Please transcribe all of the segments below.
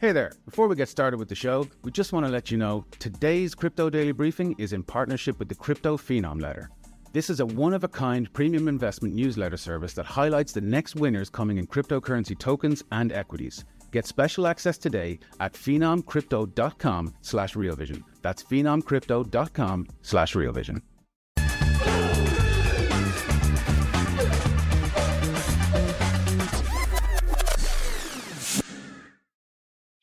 Hey there. Before we get started with the show, we just want to let you know today's Crypto Daily Briefing is in partnership with the Crypto Phenom Letter. This is a one of a kind premium investment newsletter service that highlights the next winners coming in cryptocurrency tokens and equities. Get special access today at phenomcrypto.com slash realvision. That's phenomcrypto.com slash realvision.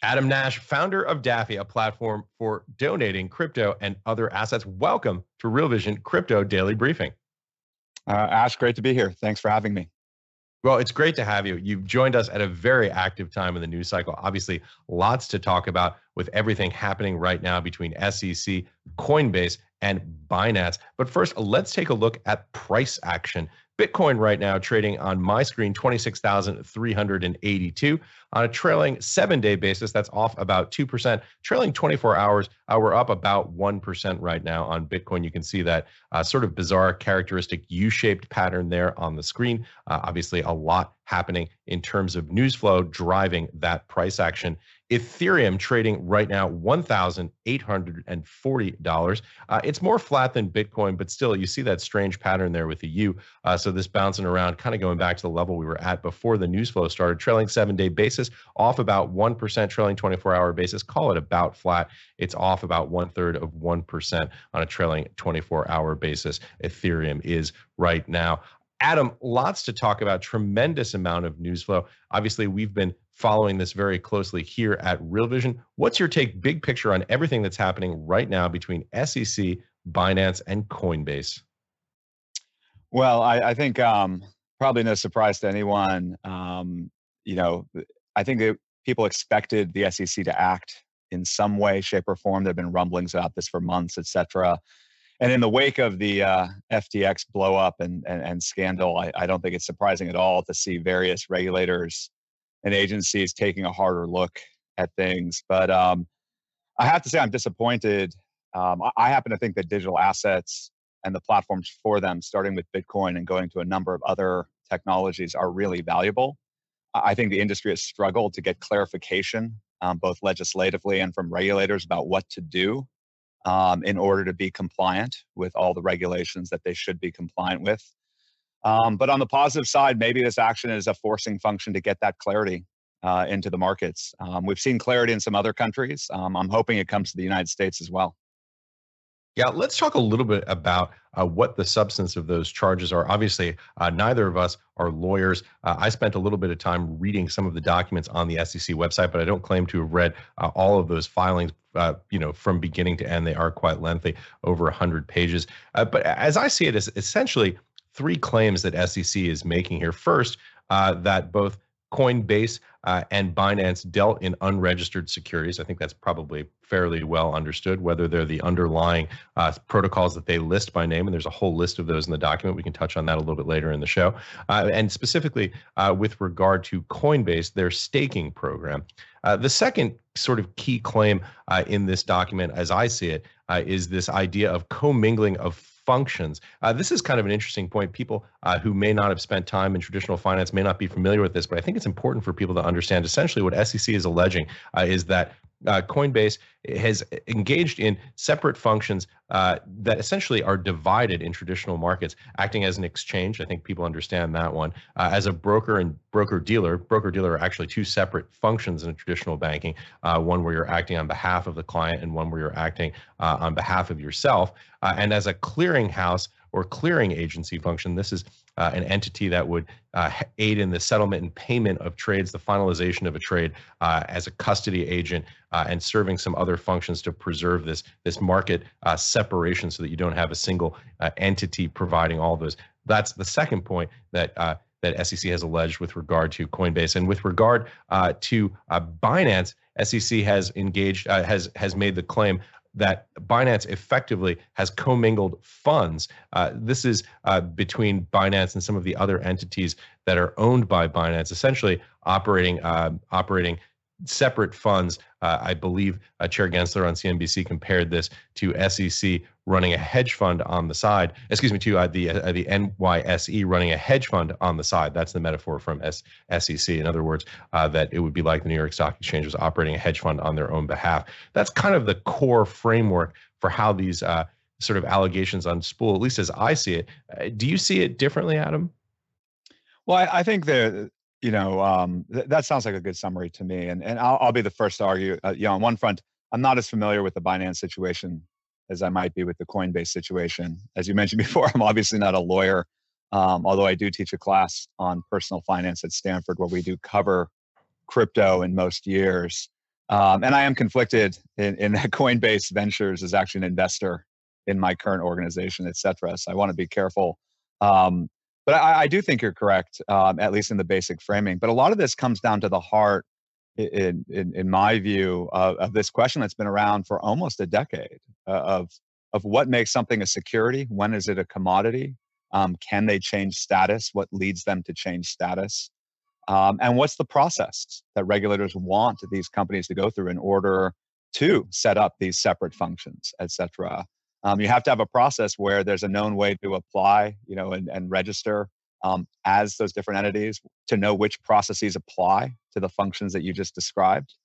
Adam Nash, founder of Daffy, a platform for donating crypto and other assets. Welcome to Real Vision Crypto Daily Briefing. Uh, Ash, great to be here. Thanks for having me. Well, it's great to have you. You've joined us at a very active time in the news cycle. Obviously, lots to talk about with everything happening right now between SEC, Coinbase, and Binance. But first, let's take a look at price action. Bitcoin right now trading on my screen 26,382 on a trailing 7-day basis that's off about 2%. Trailing 24 hours uh, we're up about 1% right now on Bitcoin. You can see that uh, sort of bizarre characteristic U-shaped pattern there on the screen. Uh, obviously a lot happening in terms of news flow driving that price action. Ethereum trading right now $1,840. Uh, it's more flat than Bitcoin, but still, you see that strange pattern there with the U. Uh, so this bouncing around, kind of going back to the level we were at before the news flow started. Trailing seven day basis, off about 1%, trailing 24 hour basis, call it about flat. It's off about one third of 1% on a trailing 24 hour basis. Ethereum is right now. Adam, lots to talk about, tremendous amount of news flow. Obviously, we've been following this very closely here at Real Vision. What's your take, big picture, on everything that's happening right now between SEC, Binance, and Coinbase? Well, I, I think um, probably no surprise to anyone. Um, you know, I think that people expected the SEC to act in some way, shape, or form. There have been rumblings about this for months, et cetera. And in the wake of the uh, FTX blow up and, and, and scandal, I, I, don't think it's surprising at all to see various regulators and agencies taking a harder look at things. But um, I have to say, I'm disappointed. Um, I, I happen to think that digital assets and the platforms for them, starting with Bitcoin and going to a number of other technologies, are really valuable. I think the industry has struggled to get clarification, um, both legislatively and from regulators, about what to do um, in order to be compliant with all the regulations that they should be compliant with. Um, but on the positive side, maybe this action is a forcing function to get that clarity uh, into the markets. Um, we've seen clarity in some other countries. Um, I'm hoping it comes to the United States as well. Yeah, let's talk a little bit about uh, what the substance of those charges are. Obviously, uh, neither of us are lawyers. Uh, I spent a little bit of time reading some of the documents on the SEC website, but I don't claim to have read uh, all of those filings. Uh, you know, from beginning to end, they are quite lengthy, over 100 pages. Uh, but as I see it, it's essentially three claims that SEC is making here. First, that both Coinbase uh, and Binance dealt in unregistered securities. I think that's probably fairly well understood, whether they're the underlying uh, protocols that they list by name, and there's a whole list of those in the document. We can touch on that a little bit later in the show. Uh, and specifically uh, with regard to Coinbase, their staking program. Uh, the second sort of key claim uh, in this document, as I see it, is this idea of commingling of functions. Uh, this is kind of an interesting point. People uh, who may not have spent time in traditional finance may not be familiar with this, but I think it's important for people to understand. Essentially, what SEC is alleging uh, is that uh, Coinbase has engaged in separate functions uh, that essentially are divided in traditional markets, acting as an exchange. I think people understand that one. Uh, as a broker and broker dealer, broker dealer are actually two separate functions in traditional banking. Uh, one where you're acting on behalf of the client, and one where you're acting uh, on behalf of yourself. Uh, and as a clearinghouse or clearing agency function, this is uh, an entity that would uh, aid in the settlement and payment of trades, the finalization of a trade uh, as a custody agent, uh, and serving some other functions to preserve this this market uh, separation, so that you don't have a single uh, entity providing all those. That's the second point that that SEC has alleged with regard to Coinbase and with regard to Binance. SEC has engaged has has made the claim that Binance effectively has commingled funds. Uh, this is uh, between Binance and some of the other entities that are owned by Binance, essentially operating uh, operating separate funds. Uh, I believe uh, Chair Gensler on CNBC compared this to SEC running a hedge fund on the side. Excuse me, to uh, the uh, the NYSE running a hedge fund on the side. That's the metaphor from S- SEC. In other words, uh, that it would be like the New York Stock Exchange was operating a hedge fund on their own behalf. That's kind of the core framework for how these uh, sort of allegations on spool, at least as I see it. do you see it differently, Adam? Well, I, I think the you know, um, th- that sounds like a good summary to me. And and I'll, I'll be the first to argue. Uh, you know, on one front, I'm not as familiar with the Binance situation as I might be with the Coinbase situation. As you mentioned before, I'm obviously not a lawyer, um, although I do teach a class on personal finance at Stanford where we do cover crypto in most years. Um, and I am conflicted in, in that Coinbase Ventures is actually an investor in my current organization, et cetera. So I want to be careful. Um, but I, I do think you're correct, um, at least in the basic framing. But a lot of this comes down to the heart, in in, in my view, of, this question that's been around for almost a decade uh, of of what makes something a security. When is it a commodity? Um, can they change status? What leads them to change status? Um, and what's the process that regulators want these companies to go through in order to set up these separate functions, et cetera? Um, you have to have a process where there's a known way to apply, you know, and, and register um, as those different entities to know which processes apply to the functions that you just described,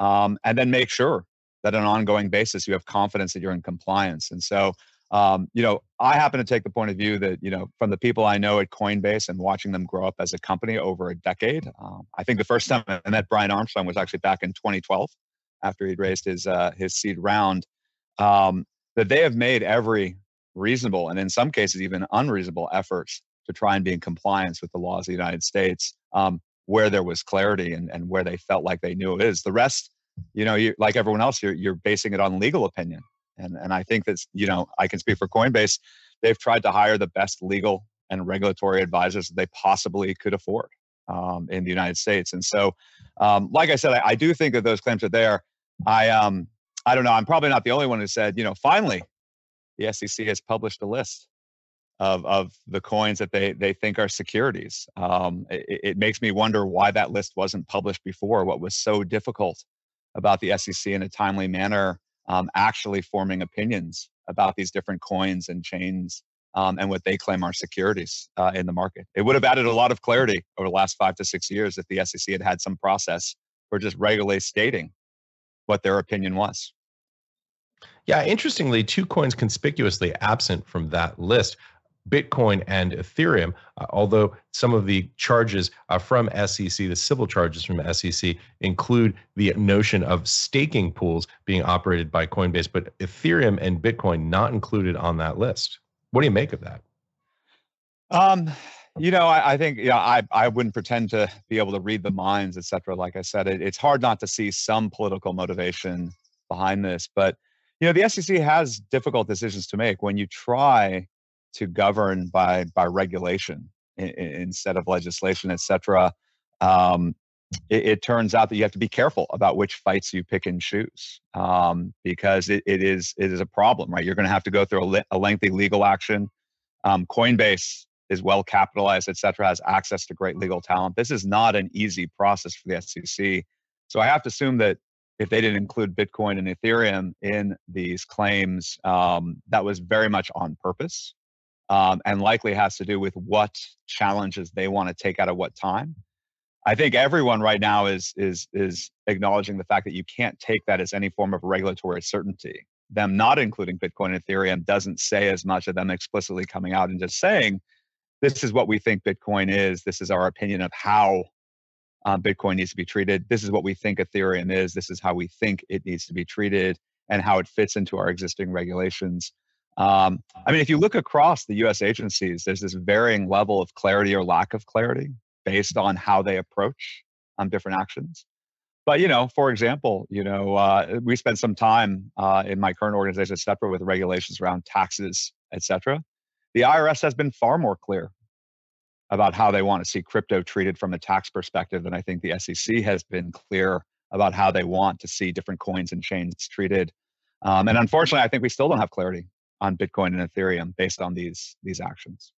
um, and then make sure that on an ongoing basis you have confidence that you're in compliance. And so, um, you know, I happen to take the point of view that you know from the people I know at Coinbase and watching them grow up as a company over a decade. Um, I think the first time I met Brian Armstrong was actually back in 2012 after he'd raised his uh, his seed round. Um, that they have made every reasonable and in some cases even unreasonable efforts to try and be in compliance with the laws of the United States um, where there was clarity and, and where they felt like they knew it is. The rest, you know, you, like everyone else, you're, you're basing it on legal opinion. And, and I think that's, you know, I can speak for Coinbase. They've tried to hire the best legal and regulatory advisors that they possibly could afford um, in the United States. And so, um, like I said, I, I, do think that those claims are there. I, um, I don't know. I'm probably not the only one who said, you know, finally, the SEC has published a list of of the coins that they they think are securities. Um, it, it, makes me wonder why that list wasn't published before. What was so difficult about the SEC in a timely manner um, actually forming opinions about these different coins and chains um, and what they claim are securities uh, in the market. It would have added a lot of clarity over the last five to six years if the SEC had had some process for just regularly stating what their opinion was. Yeah, interestingly, two coins conspicuously absent from that list. Bitcoin and Ethereum, uh, although some of the charges uh, from SEC, the civil charges from SEC, include the notion of staking pools being operated by Coinbase, but Ethereum and Bitcoin not included on that list. What do you make of that? Um, you know, I, I, think yeah, I I wouldn't pretend to be able to read the minds, et cetera. Like I said, it, it's hard not to see some political motivation behind this. But you know, the SEC has difficult decisions to make when you try to govern by by regulation in, in, instead of legislation, et cetera. Um, it, it, turns out that you have to be careful about which fights you pick and choose um, because it, it is it is a problem, right? You're going to have to go through a, le- a lengthy legal action. Um, Coinbase is well capitalized, et cetera, has access to great legal talent. This is not an easy process for the SEC. So I have to assume that if they didn't include Bitcoin and Ethereum in these claims, um, that was very much on purpose um, and likely has to do with what challenges they want to take out of what time. I think everyone right now is is is acknowledging the fact that you can't take that as any form of regulatory certainty. Them not including Bitcoin and Ethereum doesn't say as much of them explicitly coming out and just saying this is what we think Bitcoin is. This is our opinion of how um, Bitcoin needs to be treated. This is what we think Ethereum is. This is how we think it needs to be treated and how it fits into our existing regulations. Um, I mean, if you look across the US agencies, there's this varying level of clarity or lack of clarity based on how they approach um, different actions. But, you know, for example, you know, uh, we spent some time uh, in my current organization, cetera, with regulations around taxes, et cetera the IRS has been far more clear about how they want to see crypto treated from a tax perspective than I think the SEC has been clear about how they want to see different coins and chains treated. Um, and unfortunately, I think we still don't have clarity on Bitcoin and Ethereum based on these these actions.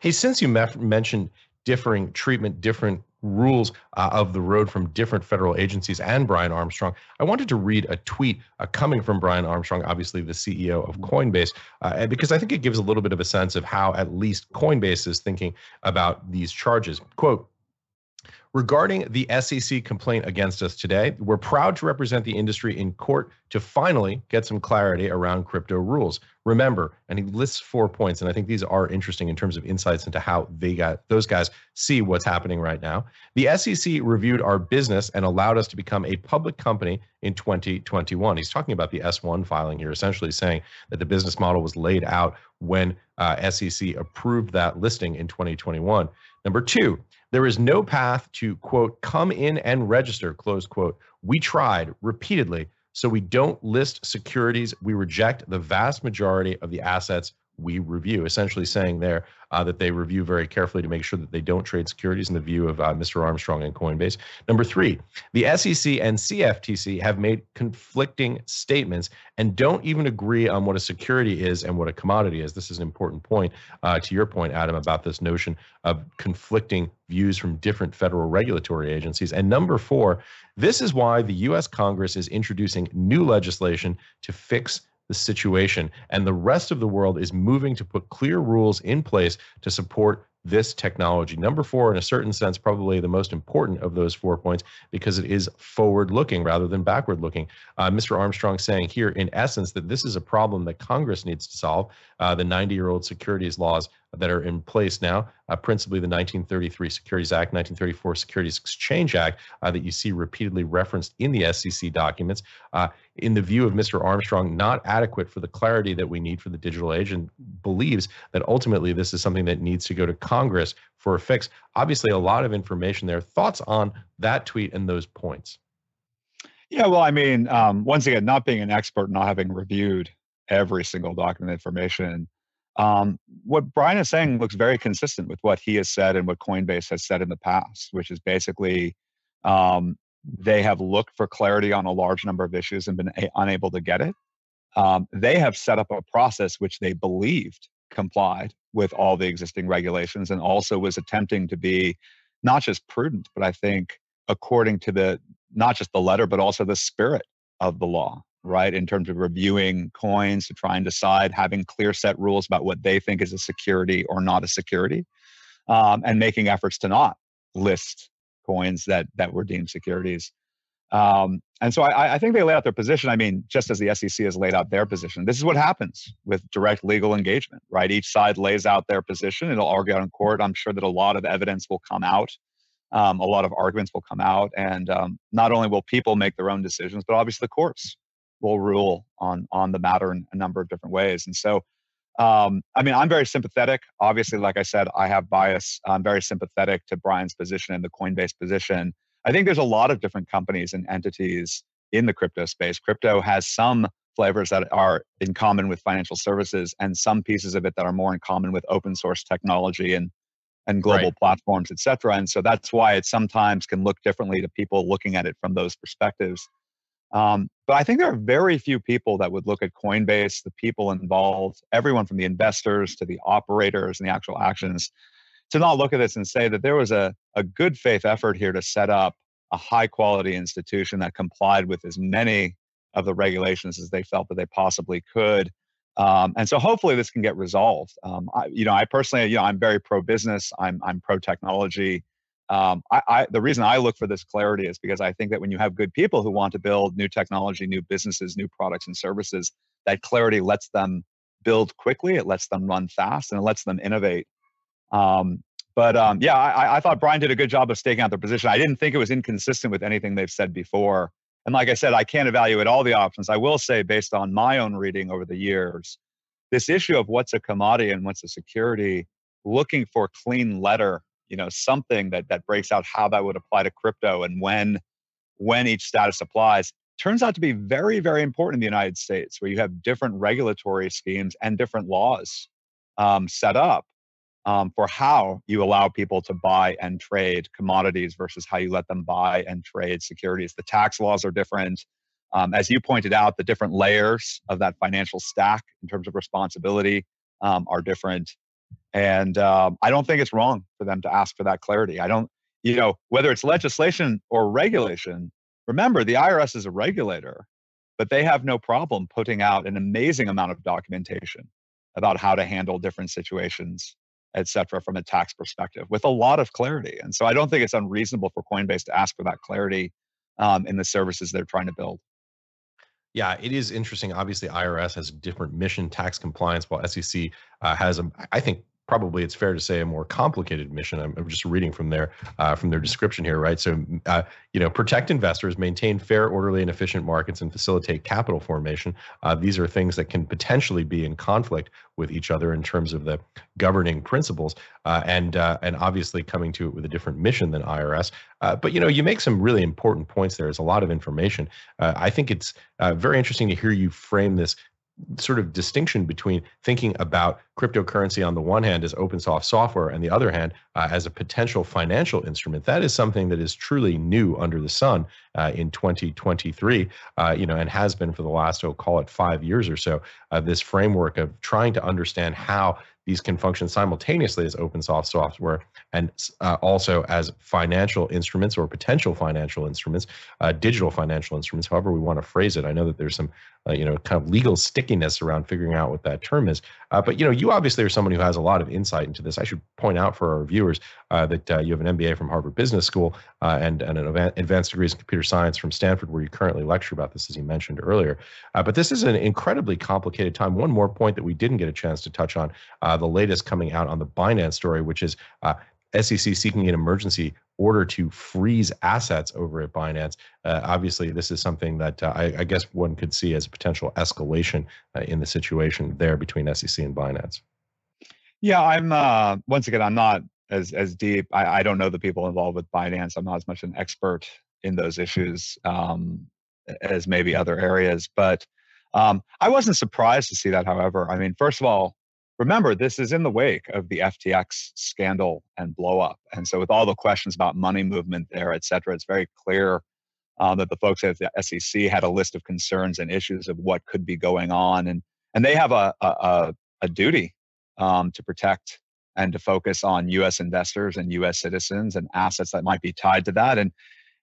Hey, since you mentioned differing treatment, different rules uh, of the road from different federal agencies and Brian Armstrong. I wanted to read a tweet uh, coming from Brian Armstrong, obviously the CEO of Coinbase, uh, because I think it gives a little bit of a sense of how at least Coinbase is thinking about these charges. Quote, Regarding the SEC complaint against us today, we're proud to represent the industry in court to finally get some clarity around crypto rules. Remember, and he lists four points, and I think these are interesting in terms of insights into how they got those guys see what's happening right now. The SEC reviewed our business and allowed us to become a public company in 2021. He's talking about the S1 filing here, essentially saying that the business model was laid out when uh, SEC approved that listing in 2021. Number two, there is no path to, quote, come in and register, close quote. We tried repeatedly, so we don't list securities. We reject the vast majority of the assets we review, essentially saying there uh, that they review very carefully to make sure that they don't trade securities in the view of uh, Mr. Armstrong and Coinbase. Number three, the SEC and CFTC have made conflicting statements and don't even agree on what a security is and what a commodity is. This is an important point uh, to your point, Adam, about this notion of conflicting views from different federal regulatory agencies. And number four, this is why the US Congress is introducing new legislation to fix the situation. And the rest of the world is moving to put clear rules in place to support this technology. Number four, in a certain sense, probably the most important of those four points because it is forward looking rather than backward looking. Uh, Mr. Armstrong saying here, in essence, that this is a problem that Congress needs to solve. Uh, the 90 year old securities laws that are in place now, uh, principally the 1933 Securities Act, 1934 Securities Exchange Act, uh, that you see repeatedly referenced in the SEC documents, uh, in the view of Mr. Armstrong, not adequate for the clarity that we need for the digital age, and believes that ultimately this is something that needs to go to Congress for a fix. Obviously, a lot of information there. Thoughts on that tweet and those points? Yeah, well, I mean, um, once again, not being an expert, not having reviewed every single document information, um, what Brian is saying looks very consistent with what he has said and what Coinbase has said in the past, which is basically um, they have looked for clarity on a large number of issues and been a- unable to get it. Um, they have set up a process which they believed complied with all the existing regulations and also was attempting to be not just prudent, but I think according to the not just the letter, but also the spirit of the law right? In terms of reviewing coins to try and decide, having clear set rules about what they think is a security or not a security, um, and making efforts to not list coins that that were deemed securities. Um, and so I, I, think they laid out their position. I mean, just as the SEC has laid out their position, this is what happens with direct legal engagement, right? Each side lays out their position. It'll argue out in court. I'm sure that a lot of evidence will come out. Um, a lot of arguments will come out. And um, not only will people make their own decisions, but obviously the courts will rule on on the matter in a number of different ways. And so, um, I mean, I'm very sympathetic. Obviously, like I said, I have bias. I'm very sympathetic to Brian's position and the Coinbase position. I think there's a lot of different companies and entities in the crypto space. Crypto has some flavors that are in common with financial services and some pieces of it that are more in common with open source technology and and global right. platforms, et cetera. And so that's why it sometimes can look differently to people looking at it from those perspectives. Um, but I think there are very few people that would look at Coinbase, the people involved, everyone from the investors to the operators and the actual actions, to not look at this and say that there was a, a good faith effort here to set up a high quality institution that complied with as many of the regulations as they felt that they possibly could. Um, and so hopefully this can get resolved. Um, I, you know, I personally, you know, I'm very pro business. I'm I'm pro technology um, I, I, the reason I look for this clarity is because I think that when you have good people who want to build new technology, new businesses, new products and services, that clarity lets them build quickly, it lets them run fast, and it lets them innovate. Um, but um, yeah, I, I, thought Brian did a good job of staking out their position. I didn't think it was inconsistent with anything they've said before. And like I said, I can't evaluate all the options. I will say, based on my own reading over the years, this issue of what's a commodity and what's a security, looking for clean letter you know something that that breaks out how that would apply to crypto and when when each status applies turns out to be very very important in the united states where you have different regulatory schemes and different laws um, set up um, for how you allow people to buy and trade commodities versus how you let them buy and trade securities. The tax laws are different. Um, as you pointed out the different layers of that financial stack in terms of responsibility um, are different. And um, I don't think it's wrong for them to ask for that clarity. I don't, you know, whether it's legislation or regulation, remember the IRS is a regulator, but they have no problem putting out an amazing amount of documentation about how to handle different situations, et cetera, from a tax perspective with a lot of clarity. And so I don't think it's unreasonable for Coinbase to ask for that clarity um, in the services they're trying to build. Yeah, it is interesting. Obviously, IRS has a different mission, tax compliance, while SEC uh, has, a, I think, probably it's fair to say a more complicated mission. I'm, I'm just reading from their uh, from their description here, right? So, uh, you know, protect investors, maintain fair, orderly, and efficient markets, and facilitate capital formation. Uh, these are things that can potentially be in conflict with each other in terms of the governing principles, uh, and uh, and obviously coming to it with a different mission than IRS. Uh, but you know, you make some really important points there. There's a lot of information. I think it's very interesting to hear you frame this sort of distinction between thinking about cryptocurrency on the one hand as open source software and the other hand uh, as a potential financial instrument that is something that is truly new under the sun uh, in 2023 uh, you know and has been for the last oh call it five years or so uh, this framework of trying to understand how these can function simultaneously as open source software and uh, also as financial instruments or potential financial instruments, uh, digital financial instruments, however we want to phrase it. I know that there's some, uh, you know, kind of legal stickiness around figuring out what that term is. Uh, but you know, you obviously are someone who has a lot of insight into this. I should point out for our viewers uh, that uh, you have an MBA from Harvard Business School and and an advanced degrees in computer science from Stanford, where you currently lecture about this, as you mentioned earlier. but this is an incredibly complicated time. One more point that we didn't get a chance to touch on the latest coming out on the Binance story, which is uh, SEC seeking an emergency order to freeze assets over at Binance. Uh, obviously, this is something that uh, I, I, guess one could see as a potential escalation uh, in the situation there between SEC and Binance. Yeah, I'm uh, once again, I'm not as as deep. I, I, don't know the people involved with Binance. I'm not as much an expert in those issues um, as maybe other areas, but um, I wasn't surprised to see that. However, I mean, first of all, remember this is in the wake of the ftx scandal and blow up and so with all the questions about money movement there et cetera it's very clear um, that the folks at the sec had a list of concerns and issues of what could be going on and and they have a a, a duty um, to protect and to focus on us investors and us citizens and assets that might be tied to that and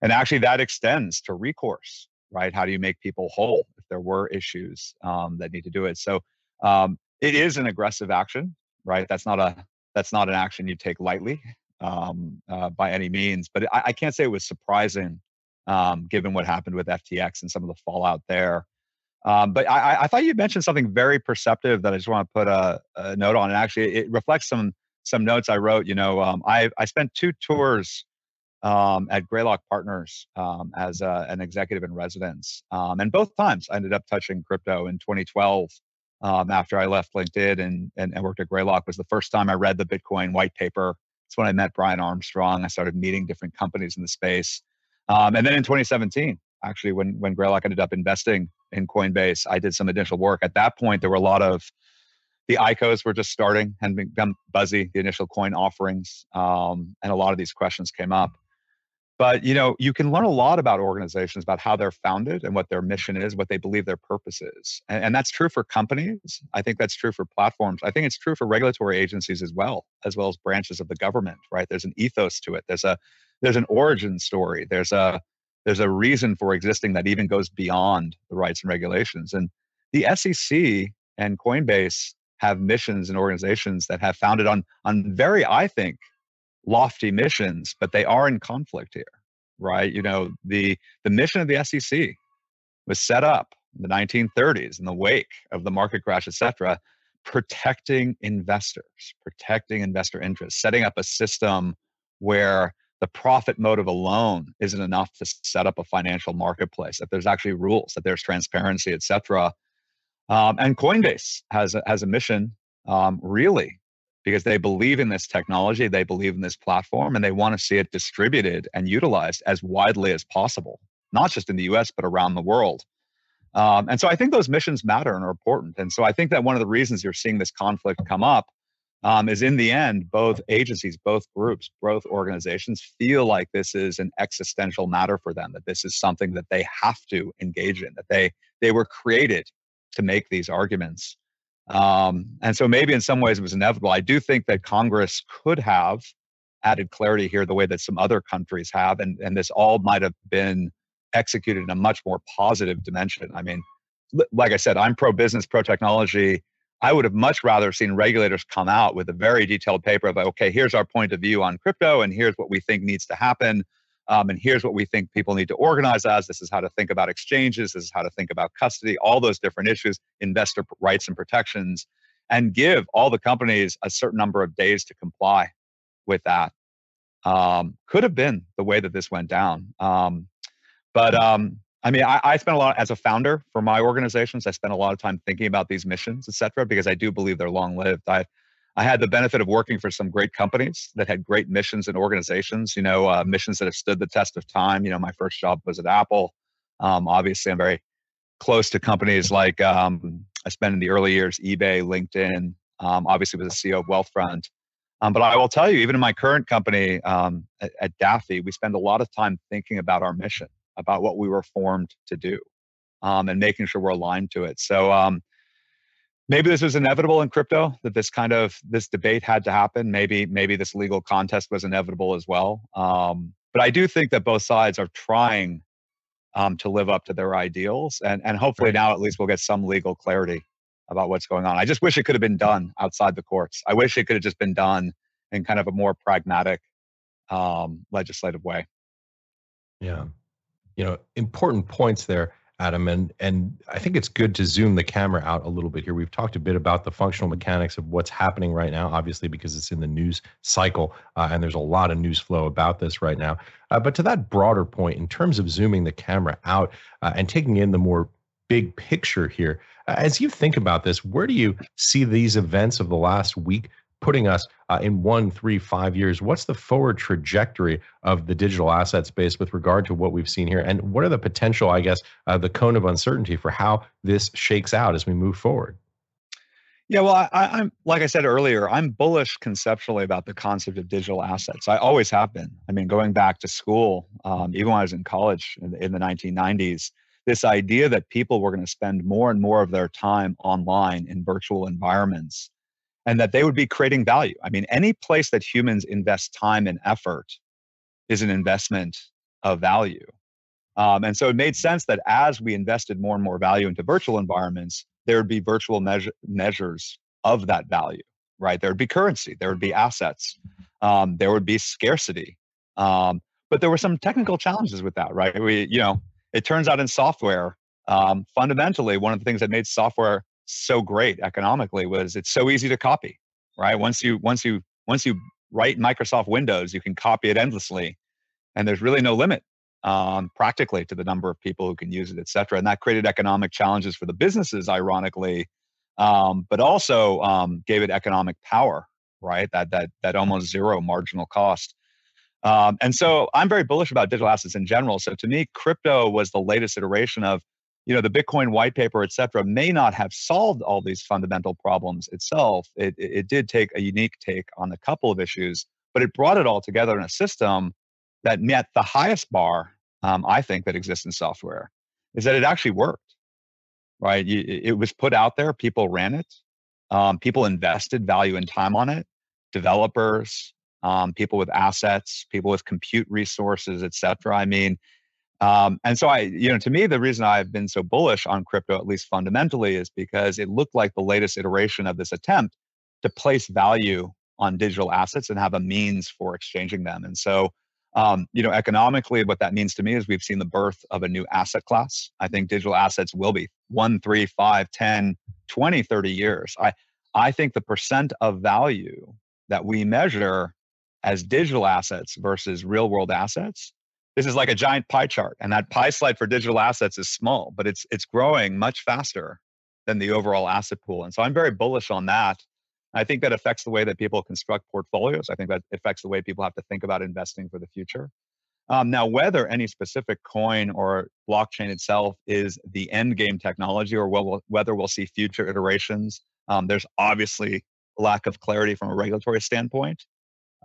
and actually that extends to recourse right how do you make people whole if there were issues um, that need to do it so um, it is an aggressive action, right? That's not a that's not an action you take lightly um, uh, by any means. But I, I, can't say it was surprising, um, given what happened with FTX and some of the fallout there. Um, but I, I, thought you mentioned something very perceptive that I just want to put a, a note on. And actually, it reflects some some notes I wrote. You know, um, I I spent two tours um, at Greylock Partners um, as a, an executive in residence, and both times I ended up touching crypto in 2012 um, after I left LinkedIn and, and, and worked at Greylock was the first time I read the Bitcoin white paper. It's when I met Brian Armstrong. I started meeting different companies in the space. Um, and then in 2017, actually, when, when Greylock ended up investing in Coinbase, I did some additional work. At that point, there were a lot of the ICOs were just starting and become buzzy, the initial coin offerings. Um, and a lot of these questions came up. But you know you can learn a lot about organizations about how they're founded and what their mission is what they believe their purpose is. And, and, that's true for companies. I think that's true for platforms. I think it's true for regulatory agencies as well as well as branches of the government right? There's an ethos to it. There's a there's an origin story. There's a there's a reason for existing that even goes beyond the rights and regulations. And the sec and coinbase have missions and organizations that have founded on on very i think lofty missions, but they are in conflict here, right? You know, the the mission of the SEC was set up in the 1930s in the wake of the market crash, et cetera, protecting investors, protecting investor interests, setting up a system where the profit motive alone isn't enough to set up a financial marketplace. That there's actually rules, that there's transparency, et cetera. Um, and Coinbase has a, has a mission um, really because they believe in this technology, they believe in this platform, and they want to see it distributed and utilized as widely as possible, not just in the US, but around the world. Um, and so I think those missions matter and are important. And so I think that one of the reasons you're seeing this conflict come up um, is in the end, both agencies, both groups, both organizations feel like this is an existential matter for them, that this is something that they have to engage in, that they they were created to make these arguments. Um, and so maybe in some ways it was inevitable. I do think that Congress could have added clarity here the way that some other countries have. And, and this all might have been executed in a much more positive dimension. I mean, like I said, I'm pro business, pro technology. I would have much rather seen regulators come out with a very detailed paper of, okay, here's our point of view on crypto, and here's what we think needs to happen. Um, and here's what we think people need to organize as. This is how to think about exchanges. This is how to think about custody, all those different issues, investor rights and protections, and give all the companies a certain number of days to comply with that. Um, could have been the way that this went down. Um, but um, I mean, I, I spent a lot as a founder for my organizations. I spent a lot of time thinking about these missions, et cetera, because I do believe they're long lived. I I had the benefit of working for some great companies that had great missions and organizations, you know, uh, missions that have stood the test of time. You know, my first job was at Apple. Um, obviously, I'm very close to companies like um, I spent in the early years eBay, LinkedIn. Um, obviously, was a CEO of Wealthfront. Um, but I will tell you, even in my current company um, at, at Daffy, we spend a lot of time thinking about our mission, about what we were formed to do, um, and making sure we're aligned to it. So maybe this was inevitable in crypto that this kind of this debate had to happen. Maybe maybe this legal contest was inevitable as well. Um, but i do think that both sides are trying um, to live up to their ideals and and hopefully now at least we'll get some legal clarity about what's going on. I just wish it could have been done outside the courts. I wish it could have just been done in kind of a more pragmatic um, legislative way. Yeah. You know important points there Adam, and and I think it's good to zoom the camera out a little bit here. We've talked a bit about the functional mechanics of what's happening right now, obviously because it's in the news cycle, uh, and there's a lot of news flow about this right now. Uh, but to that broader point, in terms of zooming the camera out uh, and taking in the more big picture here, uh, as you think about this, where do you see these events of the last week putting us uh, in one, three, five years? What's the forward trajectory of the digital asset space with regard to what we've seen here? And what are the potential, I guess, uh, the cone of uncertainty for how this shakes out as we move forward? Yeah, well, I, am like I said earlier, I'm bullish conceptually about the concept of digital assets. I always have been. I mean, going back to school, um, even when I was in college in the, in the 1990s, this idea that people were going to spend more and more of their time online in virtual environments and that they would be creating value. I mean, any place that humans invest time and effort is an investment of value. Um, and so it made sense that as we invested more and more value into virtual environments, there would be virtual measure, measures of that value, right? There would be currency, there would be assets, um, there would be scarcity. Um, but there were some technical challenges with that, right? We, you know, it turns out in software, um, fundamentally, one of the things that made software so great economically was it's so easy to copy, right? Once you once you once you write Microsoft Windows, you can copy it endlessly, and there's really no limit um, practically to the number of people who can use it, et cetera. And that created economic challenges for the businesses, ironically, um, but also um, gave it economic power, right? That that that almost zero marginal cost. Um, and so I'm very bullish about digital assets in general. So to me, crypto was the latest iteration of you know the bitcoin white paper et cetera may not have solved all these fundamental problems itself. It, it did take a unique take on a couple of issues but it brought it all together in a system that met the highest bar um, i think that exists in software is that it actually worked right? It was put out there people ran it um, people invested value and time on it developers um, people with assets people with compute resources et cetera. I mean um, and so I, you know, to me, the reason I've been so bullish on crypto, at least fundamentally, is because it looked like the latest iteration of this attempt to place value on digital assets and have a means for exchanging them. And so, um, you know, economically, what that means to me is we've seen the birth of a new asset class. I think digital assets will be one, three, five, 10, 20, 30 years. I, I think the percent of value that we measure as digital assets versus real world assets this is like a giant pie chart and that pie slide for digital assets is small but it's it's growing much faster than the overall asset pool and so i'm very bullish on that. I think that affects the way that people construct portfolios. I think that affects the way people have to think about investing for the future. Um, now whether any specific coin or blockchain itself is the end game technology or whether we'll see future iterations um, there's obviously lack of clarity from a regulatory standpoint.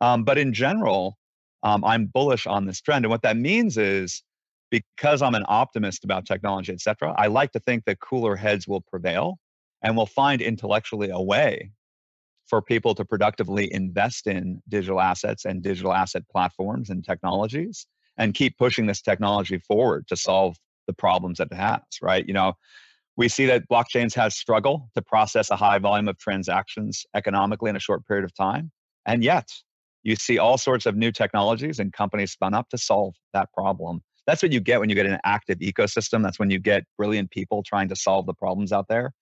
Um, but in general um, I'm bullish on this trend. And what that means is because I'm an optimist about technology, et cetera, I like to think that cooler heads will prevail and we'll find intellectually a way for people to productively invest in digital assets and digital asset platforms and technologies and keep pushing this technology forward to solve the problems that it has, right? You know, we see that blockchains has struggle to process a high volume of transactions economically in a short period of time. And yet, you see all sorts of new technologies and companies spun up to solve that problem. That's what you get when you get an active ecosystem. That's when you get brilliant people trying to solve the problems out there.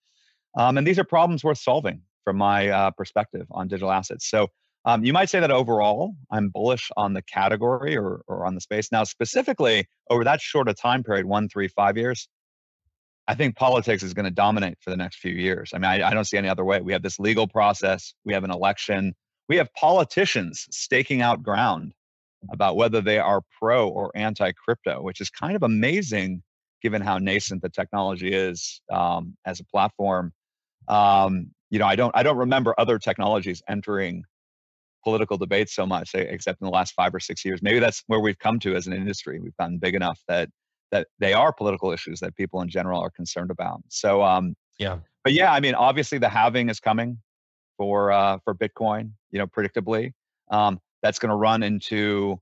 Um, and these are problems worth solving from my uh, perspective on digital assets. So um, you might say that overall, I'm bullish on the category or, or on the space. Now, specifically over that short a time period, one, three, five years, I think politics is going to dominate for the next few years. I mean, I, I, don't see any other way. We have this legal process, we have an election, we have politicians staking out ground about whether they are pro or anti crypto, which is kind of amazing given how nascent the technology is um, as a platform. Um, you know, I don't I don't remember other technologies entering political debates so much, except in the last five or six years. Maybe that's where we've come to as an industry. We've gotten big enough that that they are political issues that people in general are concerned about. So um, yeah, but yeah, I mean, obviously the halving is coming for uh, for Bitcoin. You know, predictably, um, that's going to run into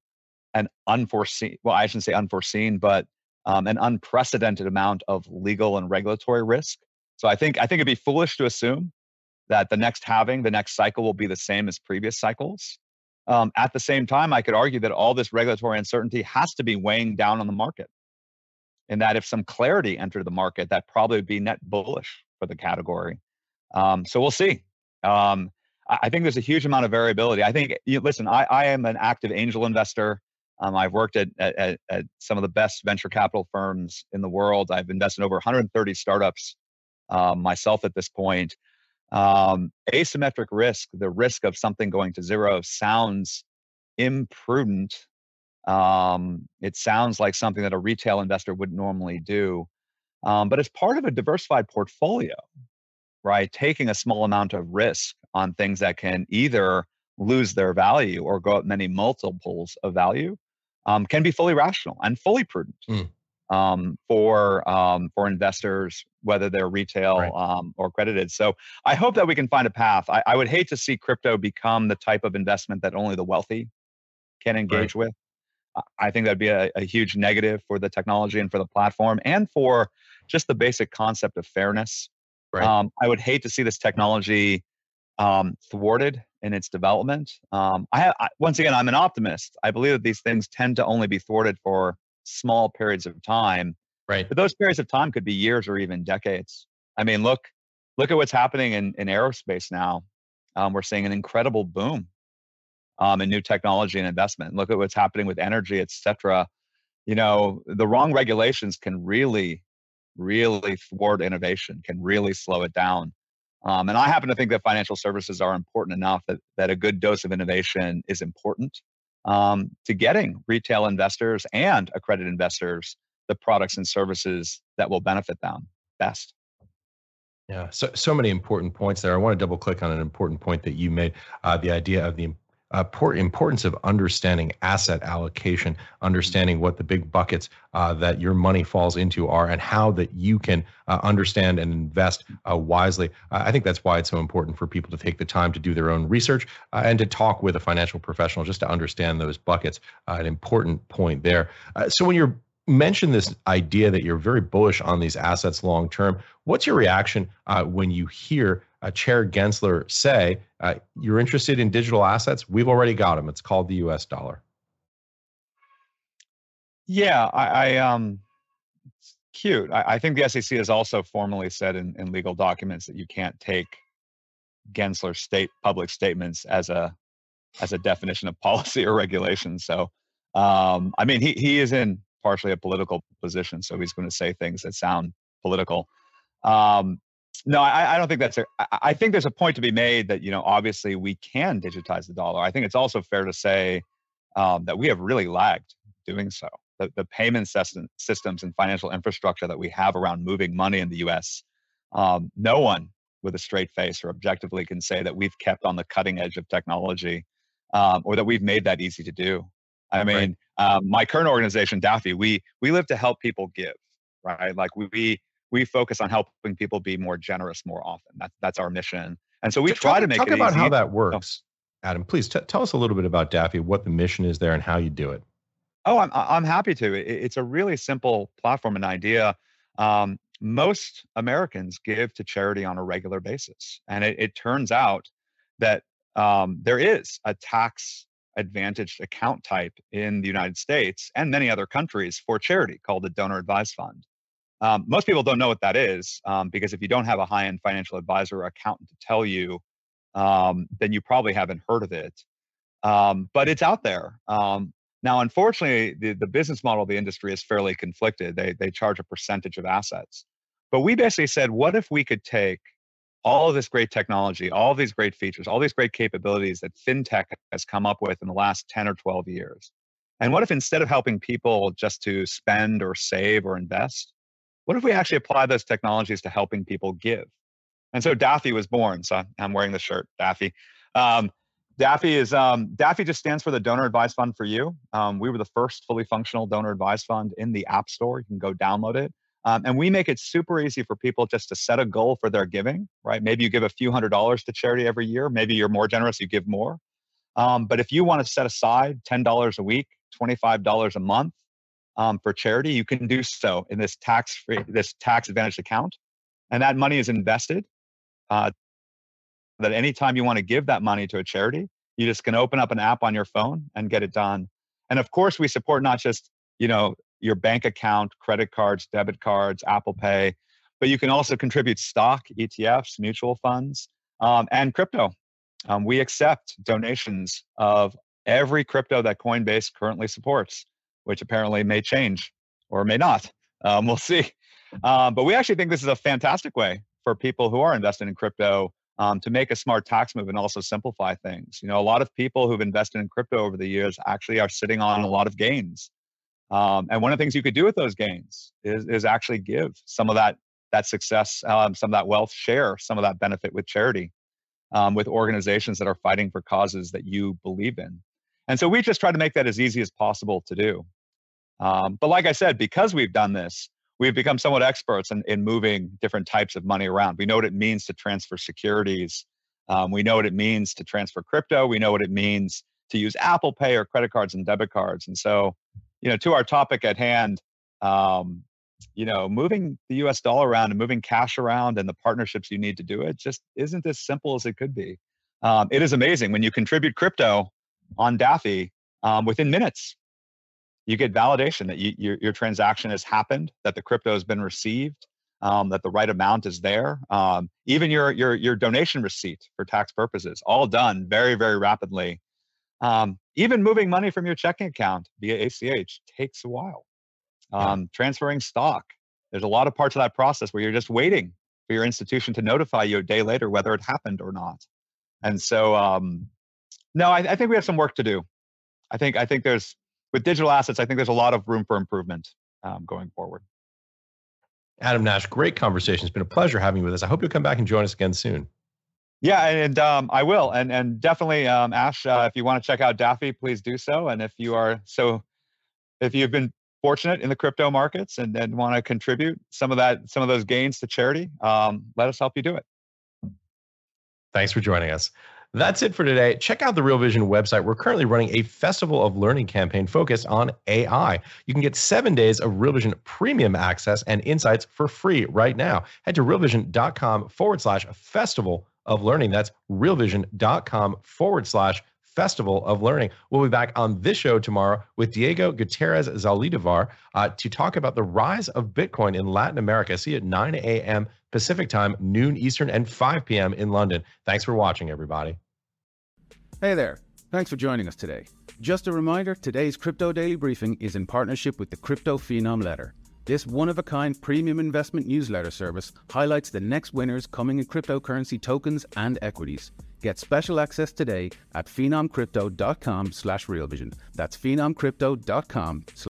an unforeseen. Well, I shouldn't say unforeseen, but um, an unprecedented amount of legal and regulatory risk. So I think I think it'd be foolish to assume that the next halving, the next cycle will be the same as previous cycles. Um, at the same time, I could argue that all this regulatory uncertainty has to be weighing down on the market and that if some clarity entered the market, that probably would be net bullish for the category. Um, so we'll see. Um, I, think there's a huge amount of variability. I think, you, listen, I, I am an active angel investor. Um, I've worked at, at, at, some of the best venture capital firms in the world. I've invested in over 130 startups um, myself at this point. Um, asymmetric risk, the risk of something going to zero, sounds imprudent um, it sounds like something that a retail investor would normally do. Um, but as part of a diversified portfolio, right, taking a small amount of risk on things that can either lose their value or go up many multiples of value um, can be fully rational and fully prudent mm. um, for um, for investors, whether they're retail right. um, or credited. So I hope that we can find a path. I, I, would hate to see crypto become the type of investment that only the wealthy can engage right. with. I think that'd be a, a, huge negative for the technology and for the platform and for just the basic concept of fairness. Right. Um, I would hate to see this technology um, thwarted in its development. Um, I, have, I, once again, I'm an optimist. I believe that these things tend to only be thwarted for small periods of time. Right. But those periods of time could be years or even decades. I mean, look, look at what's happening in, in aerospace now. Um, we're seeing an incredible boom um, and new technology and investment. Look at what's happening with energy, et cetera. You know, the wrong regulations can really, really thwart innovation, can really slow it down. Um, and I happen to think that financial services are important enough that, that a good dose of innovation is important um, to getting retail investors and accredited investors the products and services that will benefit them best. Yeah, so so many important points there. I want to double click on an important point that you made: uh, the idea of the uh, importance of understanding asset allocation, understanding what the big buckets uh, that your money falls into are, and how that you can uh, understand and invest uh, wisely. Uh, I think that's why it's so important for people to take the time to do their own research uh, and to talk with a financial professional just to understand those buckets. an important point there. so when you're mention this idea that you're very bullish on these assets long term. What's your reaction uh, when you hear uh, Chair Gensler say, uh, You're interested in digital assets? We've already got them. It's called the US dollar. Yeah, I, I um, it's cute. I, I, think the SEC has also formally said in, in legal documents that you can't take Gensler's state public statements as a as a definition of policy or regulation. So, um, I mean, he he is in partially a political position, so he's going to say things that sound political. Um, no, I, I, don't think that's a. I think there's a point to be made that you know obviously we can digitize the dollar. I think it's also fair to say um, that we have really lagged doing so. The, the payment system, systems and financial infrastructure that we have around moving money in the U.S. Um, no one with a straight face or objectively can say that we've kept on the cutting edge of technology um, or that we've made that easy to do. I mean, right. um, my current organization, Daffy, we we live to help people give, right? Like we we focus on helping people be more generous more often. That's that's our mission. And so we try talk, to make talk it about easy. how that works. Adam, please t- tell us a little bit about Daffy, what the mission is there, and how you do it. Oh, I'm I'm happy to. It, it's a really simple platform and idea. Um, most Americans give to charity on a regular basis, and it, it turns out that um, there is a tax advantaged account type in the United States and many other countries for charity called the donor advised fund. Um, most people don't know what that is um, because if you don't have a high end financial advisor or accountant to tell you, um, then you probably haven't heard of it. Um, but it's out there. Um, now, unfortunately, the, the business model of the industry is fairly conflicted. They, they charge a percentage of assets. But we basically said, what if we could take all of this great technology, all these great features, all these great capabilities that fintech has come up with in the last 10 or 12 years? And what if instead of helping people just to spend or save or invest, what if we actually apply those technologies to helping people give? And so Daffy was born. So I'm wearing the shirt, Daffy. Um, Daffy is um, Daffy just stands for the Donor Advised Fund for You. Um, we were the first fully functional donor advised fund in the App Store. You can go download it. Um, and we make it super easy for people just to set a goal for their giving, right? Maybe you give a few hundred dollars to charity every year. Maybe you're more generous, you give more. Um, but if you want to set aside $10 a week, $25 a month um, for charity, you can do so in this tax free, this tax advantaged account. And that money is invested. Uh, that anytime you want to give that money to a charity, you just can open up an app on your phone and get it done. And of course, we support not just you know your bank account, credit cards, debit cards, Apple Pay, but you can also contribute stock, ETFs, mutual funds, um, and crypto. Um, we accept donations of every crypto that Coinbase currently supports, which apparently may change or may not. Um, we'll see. Um, but we actually think this is a fantastic way for people who are invested in crypto um, to make a smart tax move and also simplify things. You know, a lot of people who've invested in crypto over the years actually are sitting on a lot of gains. Um, and one of the things you could do with those gains is, is actually give some of that that success, um, some of that wealth, share some of that benefit with charity, um, with organizations that are fighting for causes that you believe in. And so we just try to make that as easy as possible to do. Um, but like I said, because we've done this, we've become somewhat experts in, in moving different types of money around. We know what it means to transfer securities. Um, we know what it means to transfer crypto. We know what it means to use Apple Pay or credit cards and debit cards. And so, you know, to our topic at hand, um, you know, moving the US dollar around and moving cash around and the partnerships you need to do it just isn't as simple as it could be. Um, it is amazing when you contribute crypto on Daffy um, within minutes you get validation that you, your, your transaction has happened, that the crypto has been received, um, that the right amount is there. Um, even your, your, your donation receipt for tax purposes, all done very, very rapidly. Um, even moving money from your checking account via ACH takes a while. Um, transferring stock, there's a lot of parts of that process where you're just waiting for your institution to notify you a day later whether it happened or not. And so, um, no, I, I think we have some work to do. I think I think there's with digital assets, I think there's a lot of room for improvement um, going forward. Adam Nash, great conversation. It's been a pleasure having you with us. I hope you'll come back and join us again soon. Yeah, and um, I will, and and definitely, um, Ash, uh, if you want to check out Daffy, please do so. And if you are so, if you've been fortunate in the crypto markets and, and want to contribute some of that, some of those gains to charity, um, let us help you do it. Thanks for joining us. That's it for today. Check out the Real Vision website. We're currently running a Festival of Learning campaign focused on AI. You can get seven days of Real Vision premium access and insights for free right now. Head to realvision.com forward slash festival of learning. That's realvision.com forward slash festival of learning. We'll be back on this show tomorrow with Diego Gutierrez Zaldivar uh, to talk about the rise of Bitcoin in Latin America. See you at 9 a.m. Pacific time, noon Eastern, and 5 p.m. in London. Thanks for watching, everybody. Hey there. Thanks for joining us today. Just a reminder today's Crypto Daily Briefing is in partnership with the Crypto Phenom Letter. This one of a kind premium investment newsletter service highlights the next winners coming in cryptocurrency tokens and equities. Get special access today at phenomcrypto.com slash realvision. That's phenomcrypto.com